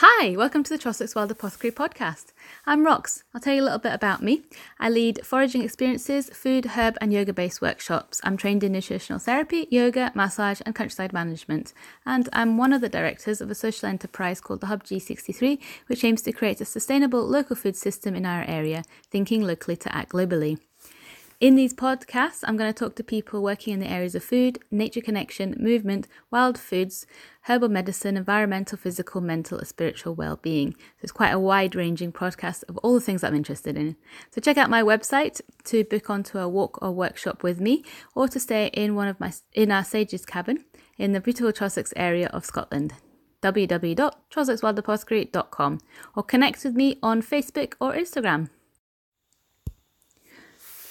Hi, welcome to the Trossachs Wild Apothecary podcast. I'm Rox. I'll tell you a little bit about me. I lead foraging experiences, food, herb, and yoga based workshops. I'm trained in nutritional therapy, yoga, massage, and countryside management. And I'm one of the directors of a social enterprise called the Hub G63, which aims to create a sustainable local food system in our area, thinking locally to act globally. In these podcasts, I'm going to talk to people working in the areas of food, nature connection, movement, wild foods, herbal medicine, environmental, physical, mental, and spiritual well being. So it's quite a wide ranging podcast of all the things I'm interested in. So check out my website to book onto a walk or workshop with me or to stay in one of my in our Sages cabin in the beautiful Trossachs area of Scotland www.trossachswildapothecary.com or connect with me on Facebook or Instagram.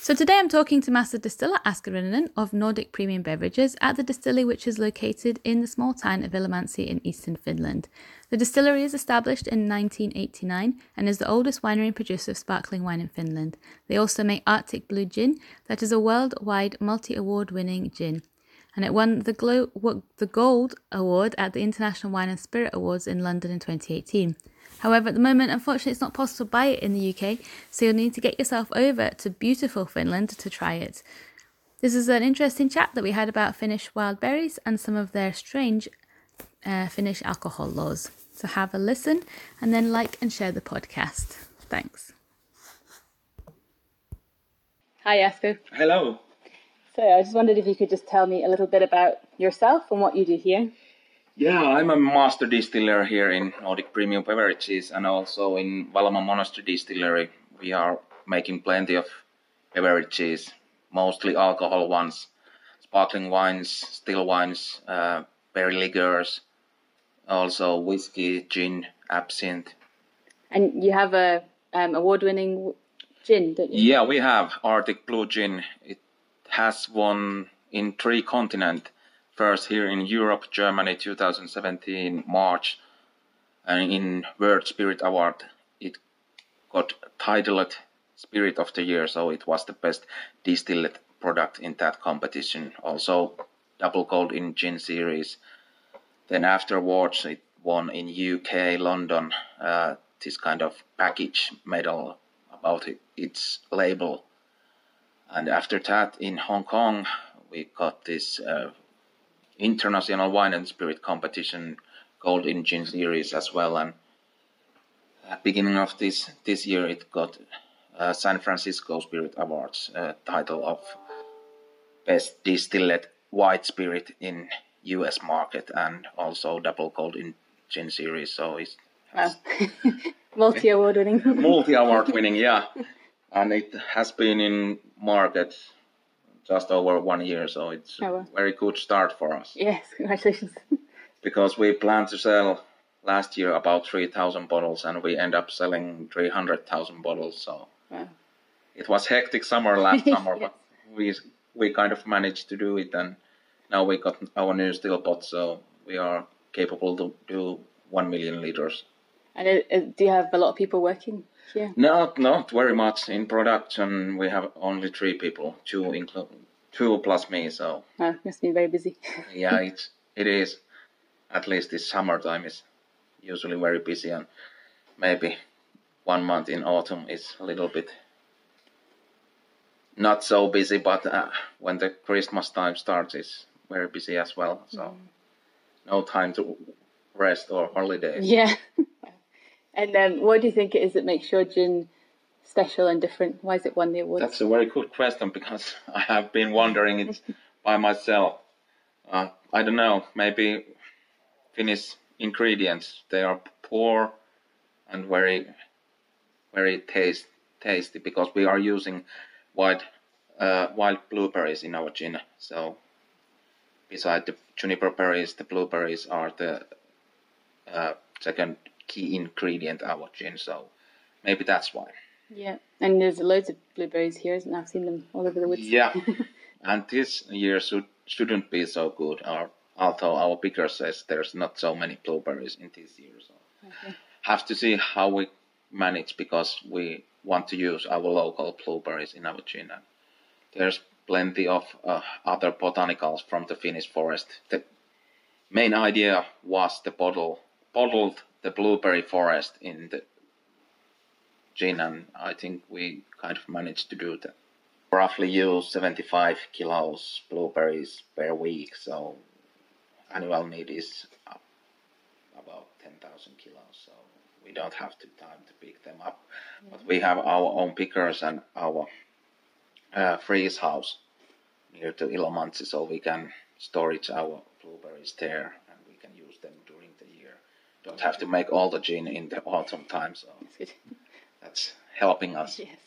So today I'm talking to Master Distiller Asko Ryynanen of Nordic Premium Beverages at the distillery which is located in the small town of Ilomantsi in eastern Finland. The distillery is established in 1989 and is the oldest winery and producer of sparkling wine in Finland. They also make Arctic Blue Gin, that is a worldwide multi-award winning gin and it won the, Glo- the Gold Award at the International Wine and Spirit Awards in London in 2018. However, at the moment, unfortunately, it's not possible to buy it in the UK, so you'll need to get yourself over to beautiful Finland to try it. This is an interesting chat that we had about Finnish wild berries and some of their strange uh, Finnish alcohol laws. So have a listen and then like and share the podcast. Thanks. Hi, Asko. Hello. So I just wondered if you could just tell me a little bit about yourself and what you do here. Yeah, I'm a master distiller here in Nordic Premium Beverages and also in Valamo Monastery Distillery. We are making plenty of beverages, mostly alcohol ones, sparkling wines, still wines, uh, berry liqueurs, also whiskey, gin, absinthe. And you have a um, award-winning gin, don't you? Yeah, we have Arctic Blue Gin. It has won in three continents first here in Europe, Germany 2017 March, and in World Spirit Award it got titled Spirit of the Year, so it was the best distilled product in that competition. Also double gold in gin series. Then afterwards it won in UK, London, uh, this kind of package medal about it, its label. And after that in Hong Kong we got this uh, international wine and spirit competition gold in gin series as well. And at beginning of this this year it got uh, San Francisco Spirit Awards uh, title of best distilled white spirit in US market and also double gold in gin series. So it's wow. multi award winning. Multi award winning yeah. And it has been in market just over one year, so it's oh, well. a very good start for us. Yes, congratulations. because we planned to sell last year about 3,000 bottles and we end up selling 300,000 bottles. So wow. it was hectic summer last summer, yes. but we we kind of managed to do it and now we got our new steel pot, so we are capable to do 1 million liters. And uh, uh, do you have a lot of people working yeah. Not not very much in production. We have only three people, two include two plus me. So. Oh, must be very busy. yeah, it's it is. At least this summertime is usually very busy, and maybe one month in autumn is a little bit not so busy. But uh, when the Christmas time starts, it's very busy as well. So mm. no time to rest or holidays. Yeah. And um, what do you think it is that makes your gin special and different? Why is it won the award? That's a very good question because I have been wondering it by myself. Uh, I don't know, maybe Finnish ingredients. They are poor and very, very taste, tasty because we are using wild, uh, wild blueberries in our gin. So, beside the juniper berries, the blueberries are the uh, second key ingredient our gin. So maybe that's why. Yeah, and there's loads of blueberries here, and? I've seen them all over the woods. Yeah, and this year should shouldn't be so good. Our, although our picker says there's not so many blueberries in this year, so okay. have to see how we manage because we want to use our local blueberries in our gin. And there's plenty of uh, other botanicals from the Finnish forest. The main idea was the bottle bottled the blueberry forest in the gin, and I think we kind of managed to do that. Roughly use 75 kilos blueberries per week, so annual need is about 10,000 kilos. So we don't have to time to pick them up, but we have our own pickers and our uh, freeze house near to Ilomantsi, so we can storage our blueberries there and we can use them during the year. Don't have to make all the gin in the autumn time, so That's good. that's helping us. Yes.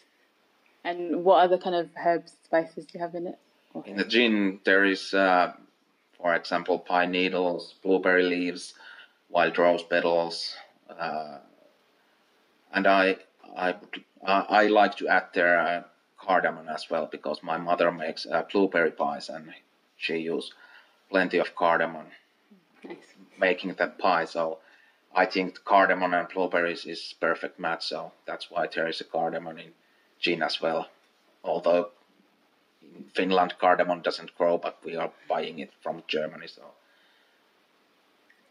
And what other kind of herbs, spices do you have in it? Or In the gin, there is, uh, for example, pine needles, blueberry leaves, wild rose petals, uh, and I, I, I I like to add there uh, cardamom as well because my mother makes uh, blueberry pies and she uses plenty of cardamom Nice. making that pie. So I think cardamom and blueberries is perfect match. So that's why there is a cardamom in gin as well. Although in Finland cardamom doesn't grow, but we are buying it from Germany. So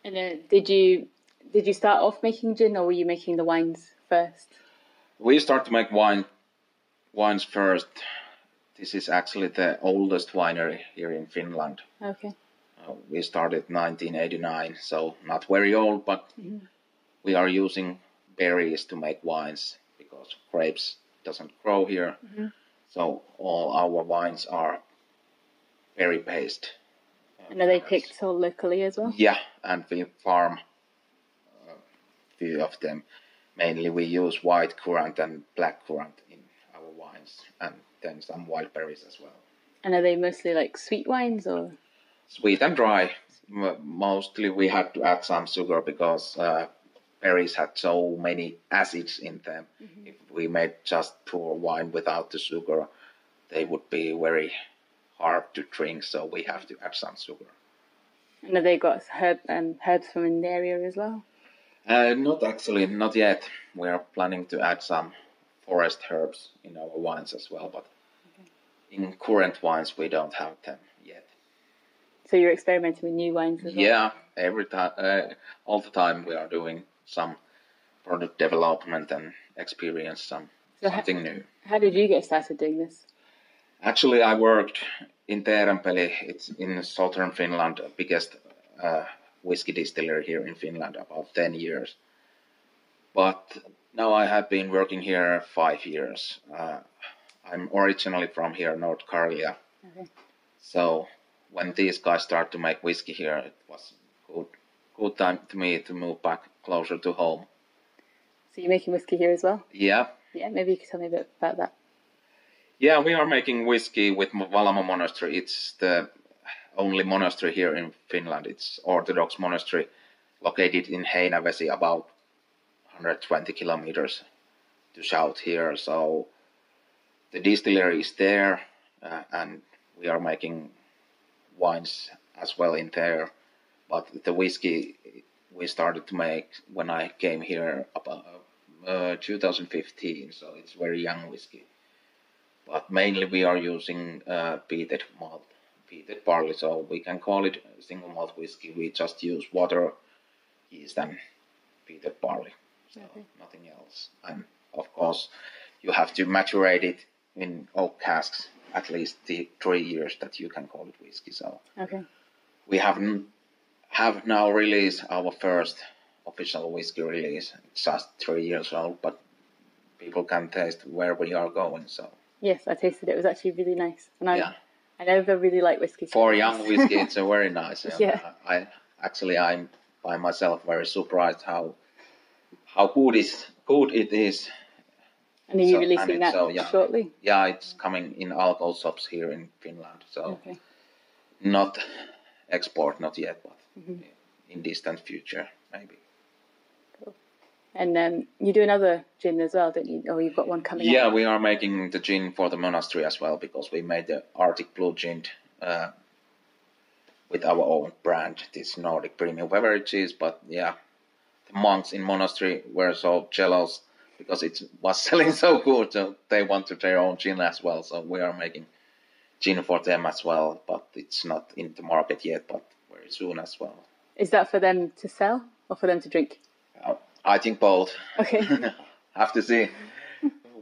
And uh, did you did you start off making gin, or were you making the wines first? we start to make wine wines first. This is actually the oldest winery here in Finland. Okay. Uh, we started 1989, so not very old, but we are using berries to make wines because grapes doesn't grow here. So all our wines are berry based. And are they picked so locally as well? Yeah, and we farm a few of them. Mainly we use white currant and black currant in our wines, and then some wild berries as well. And are they mostly like sweet wines, or sweet and dry. Mostly we had to add some sugar because uh, berries had so many acids in them. If we made just pure wine without the sugar, they would be very hard to drink. So we have to add some sugar. and have they got herb um, herbs from in the area as well? Uh, not actually, not yet. We are planning to add some forest herbs in our wines as well, but in current wines we don't have them. So you're experimenting with new wines as well. Yeah, every time, uh, all the time we are doing some product development and experience some So something new. How did you get started doing this? Actually, I worked in Teerenpeli. It's in southern Finland, biggest uh, whiskey distillery here in Finland, about ten years. But now I have been working here five years. Uh, I'm originally from here, North Karelia. Okay. So when these guys start to make whiskey here, it was good, good time to me to move back closer to home. So you're making whiskey here as well? Yeah, Yeah, maybe you could tell me a bit about that. yeah, we are making whiskey with Valamo Monastery. It's the only monastery here in Finland. It's Orthodox monastery located in Heinävesi, about 120 kilometers to south here. So the distillery is there, uh, and we are making wines as well in there. But the whiskey we started to make when I came here about uh, 2015, so it's very young whiskey. But mainly we are using uh, peated malt, peated barley, so we can call it single malt whiskey. We just use water, yeast, and peated barley, so Okay. nothing else. And of course, you have to maturate it in oak casks at least the three years that you can call it whiskey. So Okay. we have have now released our first official whiskey release. It's just three years old, but people can taste where we are going. So Yes, I tasted it. It was actually really nice. And I yeah, I never really like whiskey. for young whiskey, it's a very nice. and Yeah. I actually I'm by myself very surprised how how good is good it is. And are you so- releasing that so young. shortly? Yeah, it's coming in alcohol shops here in Finland. So Okay. not export, not yet, but Mm-hmm. in distant future maybe. And um, you do another gin as well, don't you? Or you've got one coming Yeah, out. we are making the gin for the monastery as well because we made the Arctic Blue gin uh, with our own brand, this Nordic premium beverages. But yeah, the monks in monastery were so jealous because it was selling so good, so they wanted their own gin as well. So we are making gin for them as well, but it's not in the market yet, but very soon as well. Is that for them to sell? or for them to drink? Uh, I think both. Okay. Have to see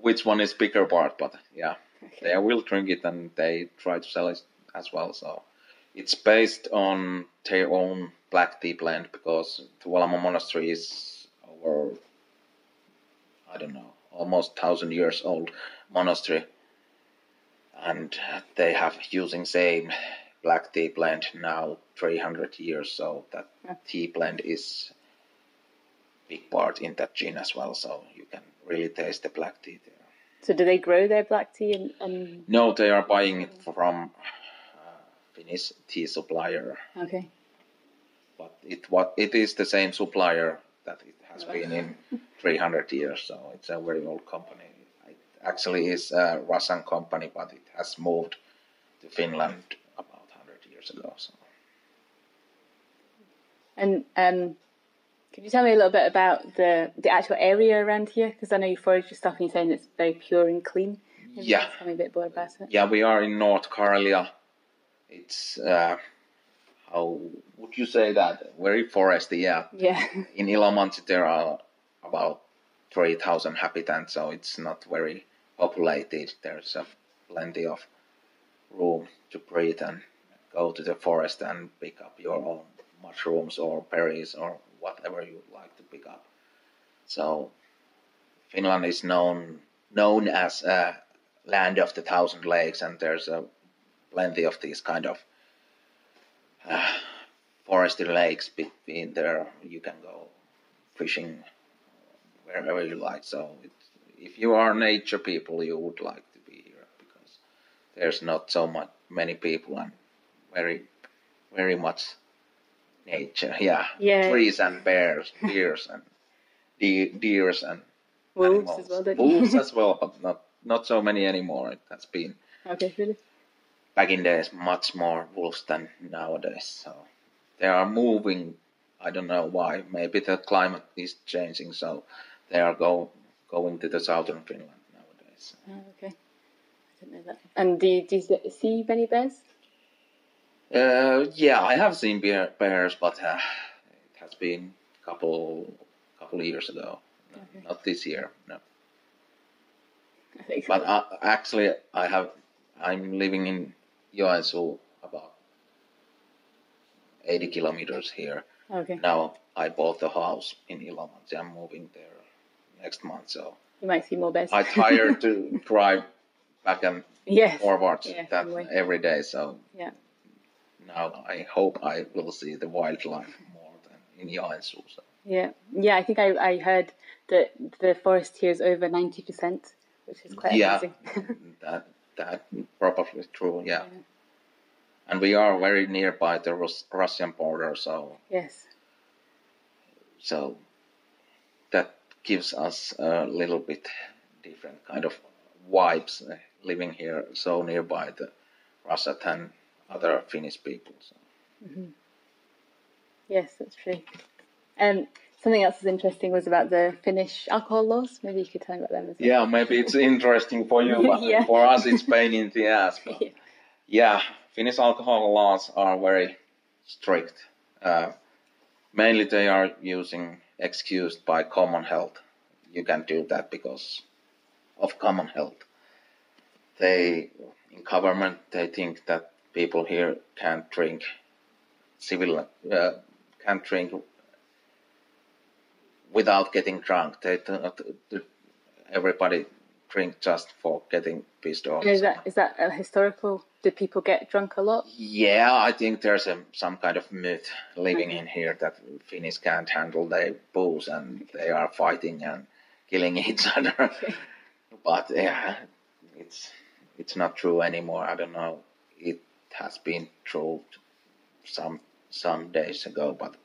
which one is bigger part, but yeah, Okay. they will drink it and they try to sell it as well. So it's based on their own black tea blend because Tuolama Monastery is over, I don't know, almost thousand years old monastery, and they have using same black tea blend now 300 years. So that Yeah. tea blend is big part in that gin as well. So you can really taste the black tea there. So do they grow their black tea and, No, they are buying it from uh, Finnish tea supplier, okay. but it what it is the same supplier that it has been in 300 years. So it's a very old company. It actually is a Russian company, but it has moved to Finland about 100 years ago. So And um, could you tell me a little bit about the the actual area around here? Because I know you forage your stuff and you're saying it's very pure and clean. Maybe Yeah. Tell me a bit more about it. yeah, we are in North Karelia. It's uh, how would you say that? Very foresty, yeah. Yeah. in Ilomantsi there are about 3,000 inhabitants, so it's not very populated. There's uh, plenty of room to breathe and go to the forest and pick up your own mushrooms or berries or whatever you like to pick up. So Finland is known known as a land of the thousand lakes, and there's uh, plenty of these kind of uh, forested lakes between there. You can go fishing wherever you like. So it, if you are nature people, you would like to be here because there's not so much many people and very very much nature. Yeah, Yeah. trees and bears, deers and de- deers and Wolves animals. as well. Wolves as well, but not not so many anymore. It has been Okay, really. Back in days much more wolves than nowadays. So they are moving. I don't know why. Maybe the climate is changing, so they are go going to the southern Finland nowadays. Oh, okay. I didn't know that. And do you, do you see many bears? Uh, yeah, I have seen bear, bears, but uh, it has been a couple couple years ago. Okay. Not this year, no. I think. But uh, actually, I have. I'm living in Joensuu, about 80 kilometers here. okay. Now I bought the house in Ilomantsi. I'm moving there next month, so You might see more bears. I tired to drive back and yes. forwards Yeah, that anyway. every day. So Yeah. now I hope I will see the wildlife more than in Joensuu. So. Yeah. Yeah. I think I, I heard that the forest here is over ninety percent, which is quite Yeah. amazing. that that probably true. Yeah. Yeah. And we are very nearby the Rus- Russian border, so yes. so that gives us a little bit different kind of vibes uh, living here so nearby the Russia than other Finnish people. So. Yes, that's true. Um, something else that's interesting was about the Finnish alcohol laws. Maybe you could tell me about them as well. Yeah, maybe it's interesting for you, but Yeah. for us it's pain in the ass. Yeah. yeah, Finnish alcohol laws are very strict. Uh, mainly they are using excused by common health. You can do that because of common health. They in government they think that people here can't drink civil uh, can't drink without getting drunk. They don't, everybody drink just for getting pissed off. Is that is that a historical? Did people get drunk a lot? Yeah, I think there's a, some kind of myth living in here that Finnish can't handle their booze and they are fighting and killing each other. But yeah, it's it's not true anymore. I don't know. It has been true some some days ago, but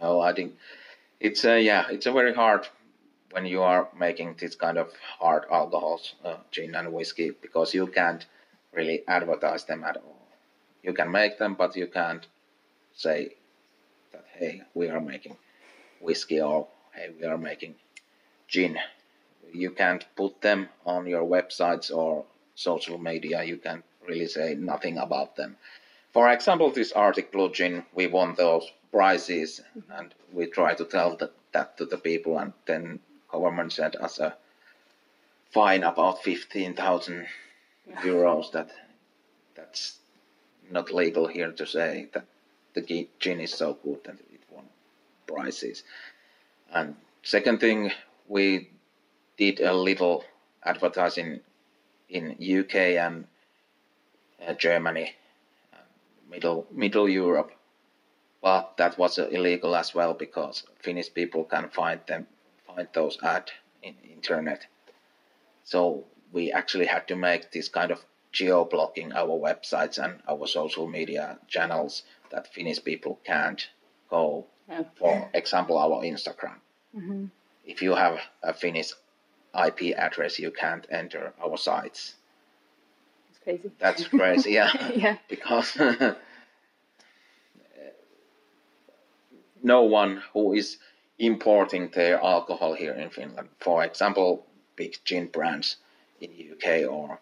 no, I think it's a yeah, it's a very hard when you are making this kind of hard alcohols, uh, gin and whiskey, because you can't really advertise them at all. You can make them, but you can't say that hey, we are making whiskey or hey, we are making gin. You can't put them on your websites or social media. You can't really say nothing about them. For example, this Arctic Blue Gin, we won those prices, and we try to tell that, that to the people, and then government sent us a fine about fifteen thousand euros. That that's not legal here to say that the gin is so good that it won prizes. And second thing, we did a little advertising in UK and uh, Germany, uh, middle middle Europe, but that was illegal as well because Finnish people can find them find those ad in internet. So we actually had to make this kind of geo-blocking our websites and our social media channels that Finnish people can't go. Okay. For example, our Instagram. Mm-hmm. If you have a Finnish IP address, you can't enter our sites. That's crazy. That's crazy, yeah. yeah. Because no one who is importing their alcohol here in Finland, for example, big gin brands in UK or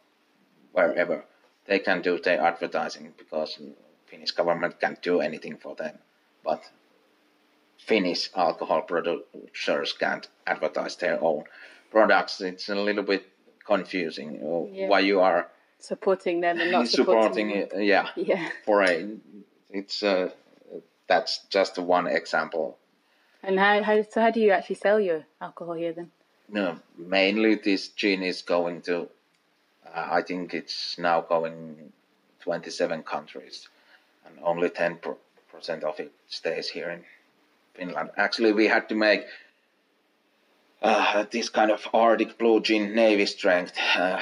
wherever, they can do their advertising because Finnish government can't do anything for them. But Finnish alcohol producers can't advertise their own products. It's a little bit confusing uh, yeah. why you are supporting them and not supporting, supporting it. Yeah, yeah. For a, it's uh, that's just one example. And how, how so how do you actually sell your alcohol here then? No, mainly this gin is going to. Uh, I think it's now going 27 countries, and only 10 percent of it stays here in Finland. Actually, we had to make uh, this kind of Arctic Blue Gin Navy Strength, uh,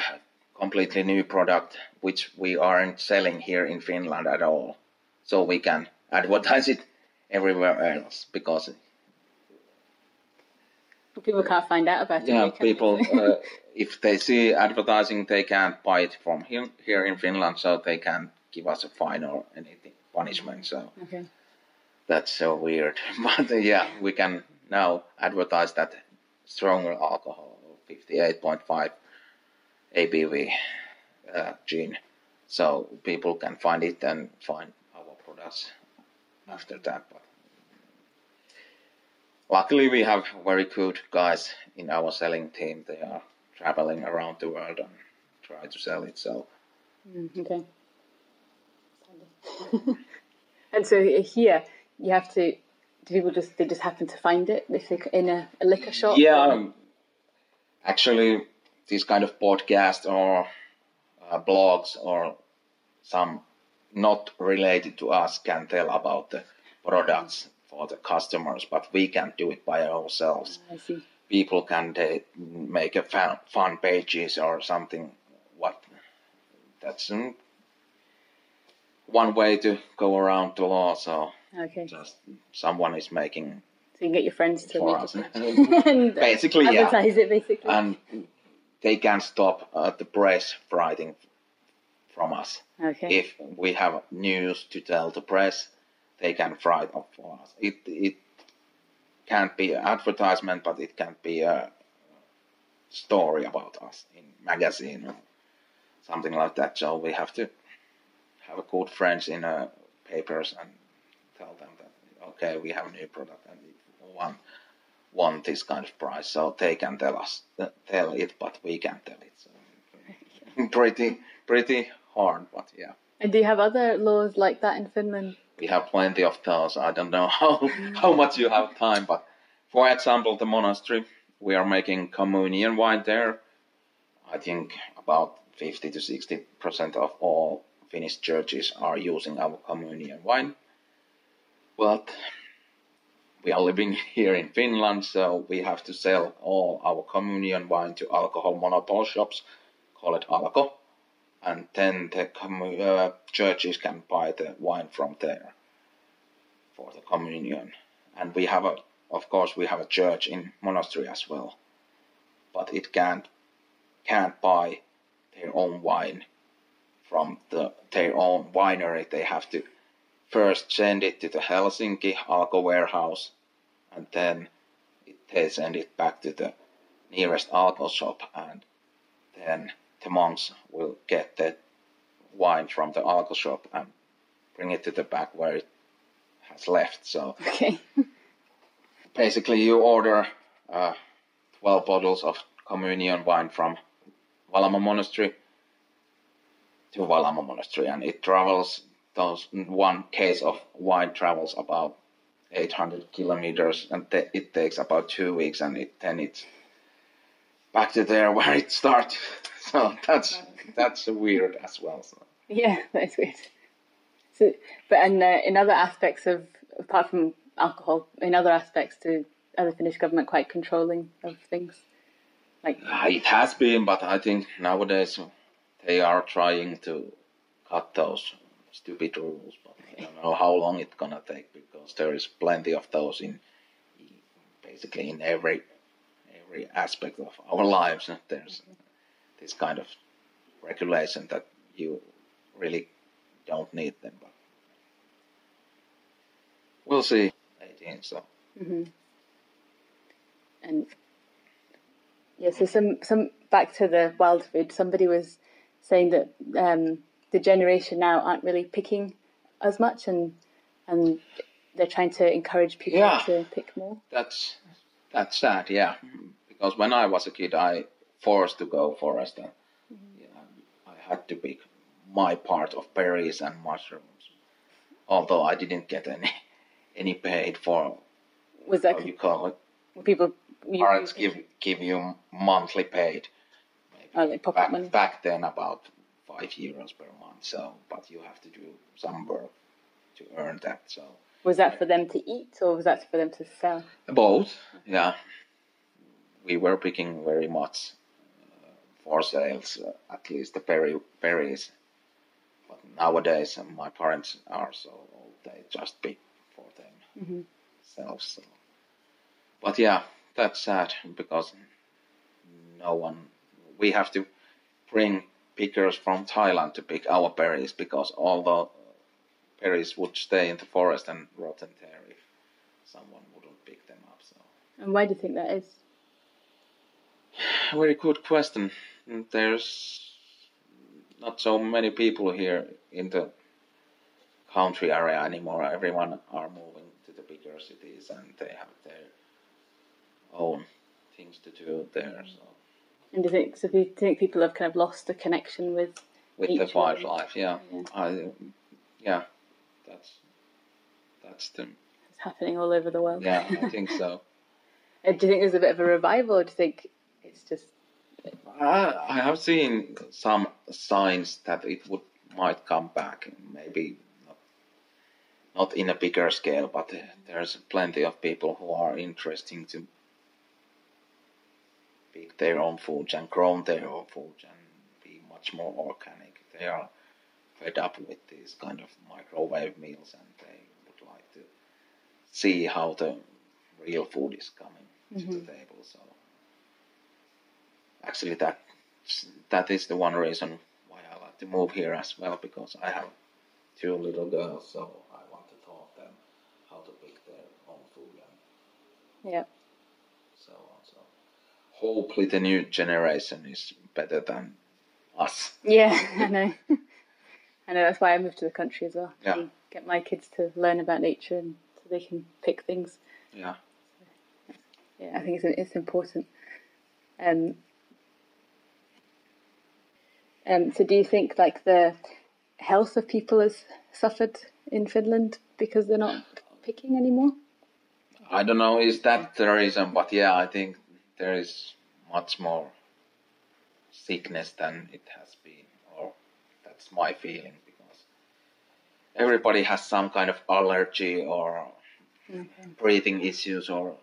completely new product, which we aren't selling here in Finland at all. So we can advertise it everywhere else because people can't find out about it. Yeah, people, uh, if they see advertising, they can't buy it from here, here in Finland, so they can't give us a fine or anything punishment. So okay. that's so weird. but uh, yeah, we can now advertise that stronger alcohol, 58.5 ABV uh, gin, so people can find it and find our products after that. But luckily, we have very good guys in our selling team. They are traveling around the world and try to sell it. So mm, okay. and so here you have to. Do people just they just happen to find it if they in a, a liquor shop? Yeah, um, actually, these kind of podcasts or uh, blogs or some not related to us can tell about the products for the customers, but we can do it by ourselves. I see. People can they, make a fun, fun pages or something. What that's um, one way to go around the law. So okay. just someone is making. So you can get your friends to make us. and basically, advertise yeah. it basically. And they can stop uh, the press writing from us. Okay. If we have news to tell the press, they can write up for us. It it can't be an advertisement, but it can be a story about us in magazine or something like that. So we have to have a good friends in uh, papers and tell them that okay, we have a new product and we want want this kind of price, so they can tell us tell it, but we can't tell it. So pretty pretty hard, but yeah. And do you have other laws like that in Finland? We have plenty of those. I don't know how how much you have time, but for example, the monastery, we are making communion wine there. I think about 50 to 60 percent of all Finnish churches are using our communion wine. But we are living here in Finland, so we have to sell all our communion wine to alcohol monopoly shops, call it Alko and then the uh, churches can buy the wine from there for the communion. And we have a, of course, we have a church in monastery as well, but it can't can't buy their own wine from the their own winery. They have to first send it to the Helsinki Alko warehouse, and then it, they send it back to the nearest Alko shop, and then the monks will get the wine from the alcohol shop and bring it to the back where it has left. So Okay. basically, you order uh, 12 bottles of communion wine from Valamo Monastery to Valamo Monastery, and it travels. Those one case of wine travels about 800 kilometers, and it takes about two weeks, and it, then it's back to there where it started. So that's that's weird as well. So. Yeah, that is weird. So, but and uh, in other aspects of apart from alcohol, in other aspects, to other Finnish government quite controlling of things, like Uh, It has been, but I think nowadays they are trying to cut those stupid rules. But I don't know how long it's gonna take because there is plenty of those in basically in every every aspect of our lives. There's this kind of regulation that you really don't need them. But we'll see. 18, so and yeah. So some some back to the wild food. Somebody was saying that um, the generation now aren't really picking as much, and and they're trying to encourage people Yeah. to pick more. that's that's sad, yeah. Because when I was a kid, I forced to go forest, and yeah, I had to pick my part of berries and mushrooms. Although I didn't get any any paid for Was that you call it. people? You, Parents give give you monthly paid. oh, like Back money. back then, about five euros per month. So, but you have to do some work to earn that. So. Was that for them to eat, or was that for them to sell? Both, yeah. We were picking very much uh, for sales, uh, at least the berry, berries. But nowadays, uh, my parents are so old, they just pick for themselves. So. But yeah, that's sad because no one, we have to bring pickers from Thailand to pick our berries because all the berries would stay in the forest and rotten there if someone wouldn't pick them up. So, And why do you think that is? Very good question. There's not so many people here in the country area anymore. Everyone are moving to the bigger cities and they have their own things to do there. So, And do you think so? Do you think people have kind of lost the connection with? with the wildlife, yeah, Yeah. I, yeah, that's that's the It's happening all over the world. yeah. I think so. Do you think there's a bit of a revival, or do you think it's just I, I have seen some signs that it would might come back. Maybe not, not in a bigger scale, but there's plenty of people who are interesting to pick their own food and grow their own food and be much more organic. They are fed up with these kind of microwave meals and they would like to see how the real food is coming to the mm-hmm. table. So actually that that is the one reason why I like to move here as well because I have two little girls, so I want to taught them how to pick their own food and yeah? so on. So hopefully the new generation is better than us. Yeah, I know. I know that's why I moved to the country as well. Yeah. Get my kids to learn about nature and so they can pick things. Yeah. Yeah, I think it's it's important. Um, um, so do you think like the health of people has suffered in Finland because they're not picking anymore? I don't know is that the reason, but yeah, I think there is much more sickness than it has been, or that's my feeling because everybody has some kind of allergy or breathing issues or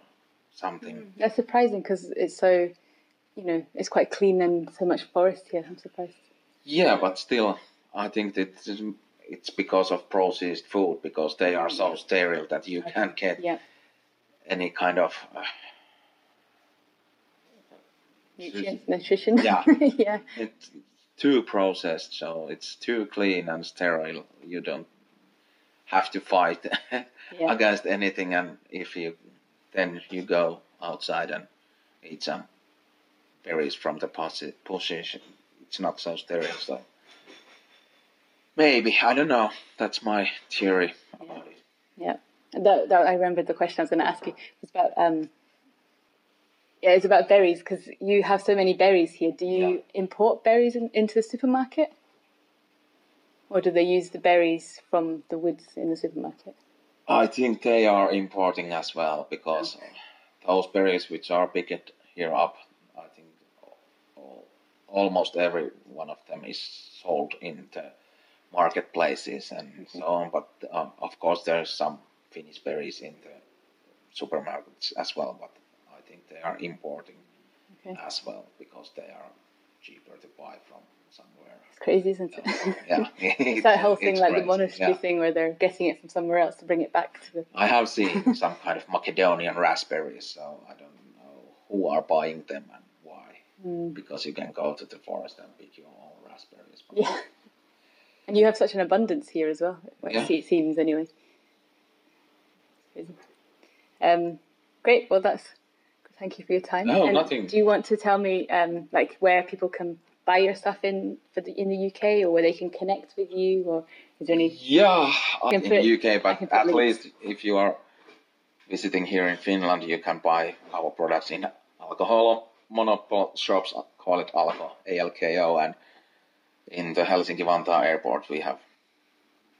something. That's surprising because it's so, you know, it's quite clean and so much forest here. I'm surprised. Yeah, but still, I think that it's because of processed food because they are so sterile that you can't get Yeah, any kind of uh, nutrients, nutrition. Yeah. yeah, it's too processed, so it's too clean and sterile. You don't have to fight Yeah. against anything, and if you then you go outside and eat some berries from the posi- position, it's not so sterile. So maybe I don't know. That's my theory about it. yeah. That, that I remembered the question I was going to ask you. It's about um, yeah, it's about berries because you have so many berries here. Do you Yeah. import berries in, into the supermarket, or do they use the berries from the woods in the supermarket? I think they are importing as well because those berries which are picked here up, I think al- almost every one of them is sold in the marketplaces and so on. But um, of course, there are some Finnish berries in the supermarkets as well. But I think they are importing Okay. as well because they are cheaper to buy from somewhere. It's crazy, isn't it? Yeah, it's that whole thing, like the monastery yeah. thing, where they're getting it from somewhere else to bring it back to the. I have seen some kind of Macedonian raspberries, so I don't know who are buying them and. Mm. Because you can go to the forest and pick your own raspberries. Yeah. And you have such an abundance here as well. Yeah. It seems anyway. Um, great. Well, that's. Thank you for your time. No, And nothing. Do you want to tell me, um, like, where people can buy your stuff in for the in the UK, or where they can connect with you, or is there any? Yeah, in the UK, but at links. least if you are visiting here in Finland, you can buy our products in alcohol monopol shops, call it Alko, ALKO, and in the Helsinki-Vantaa airport we have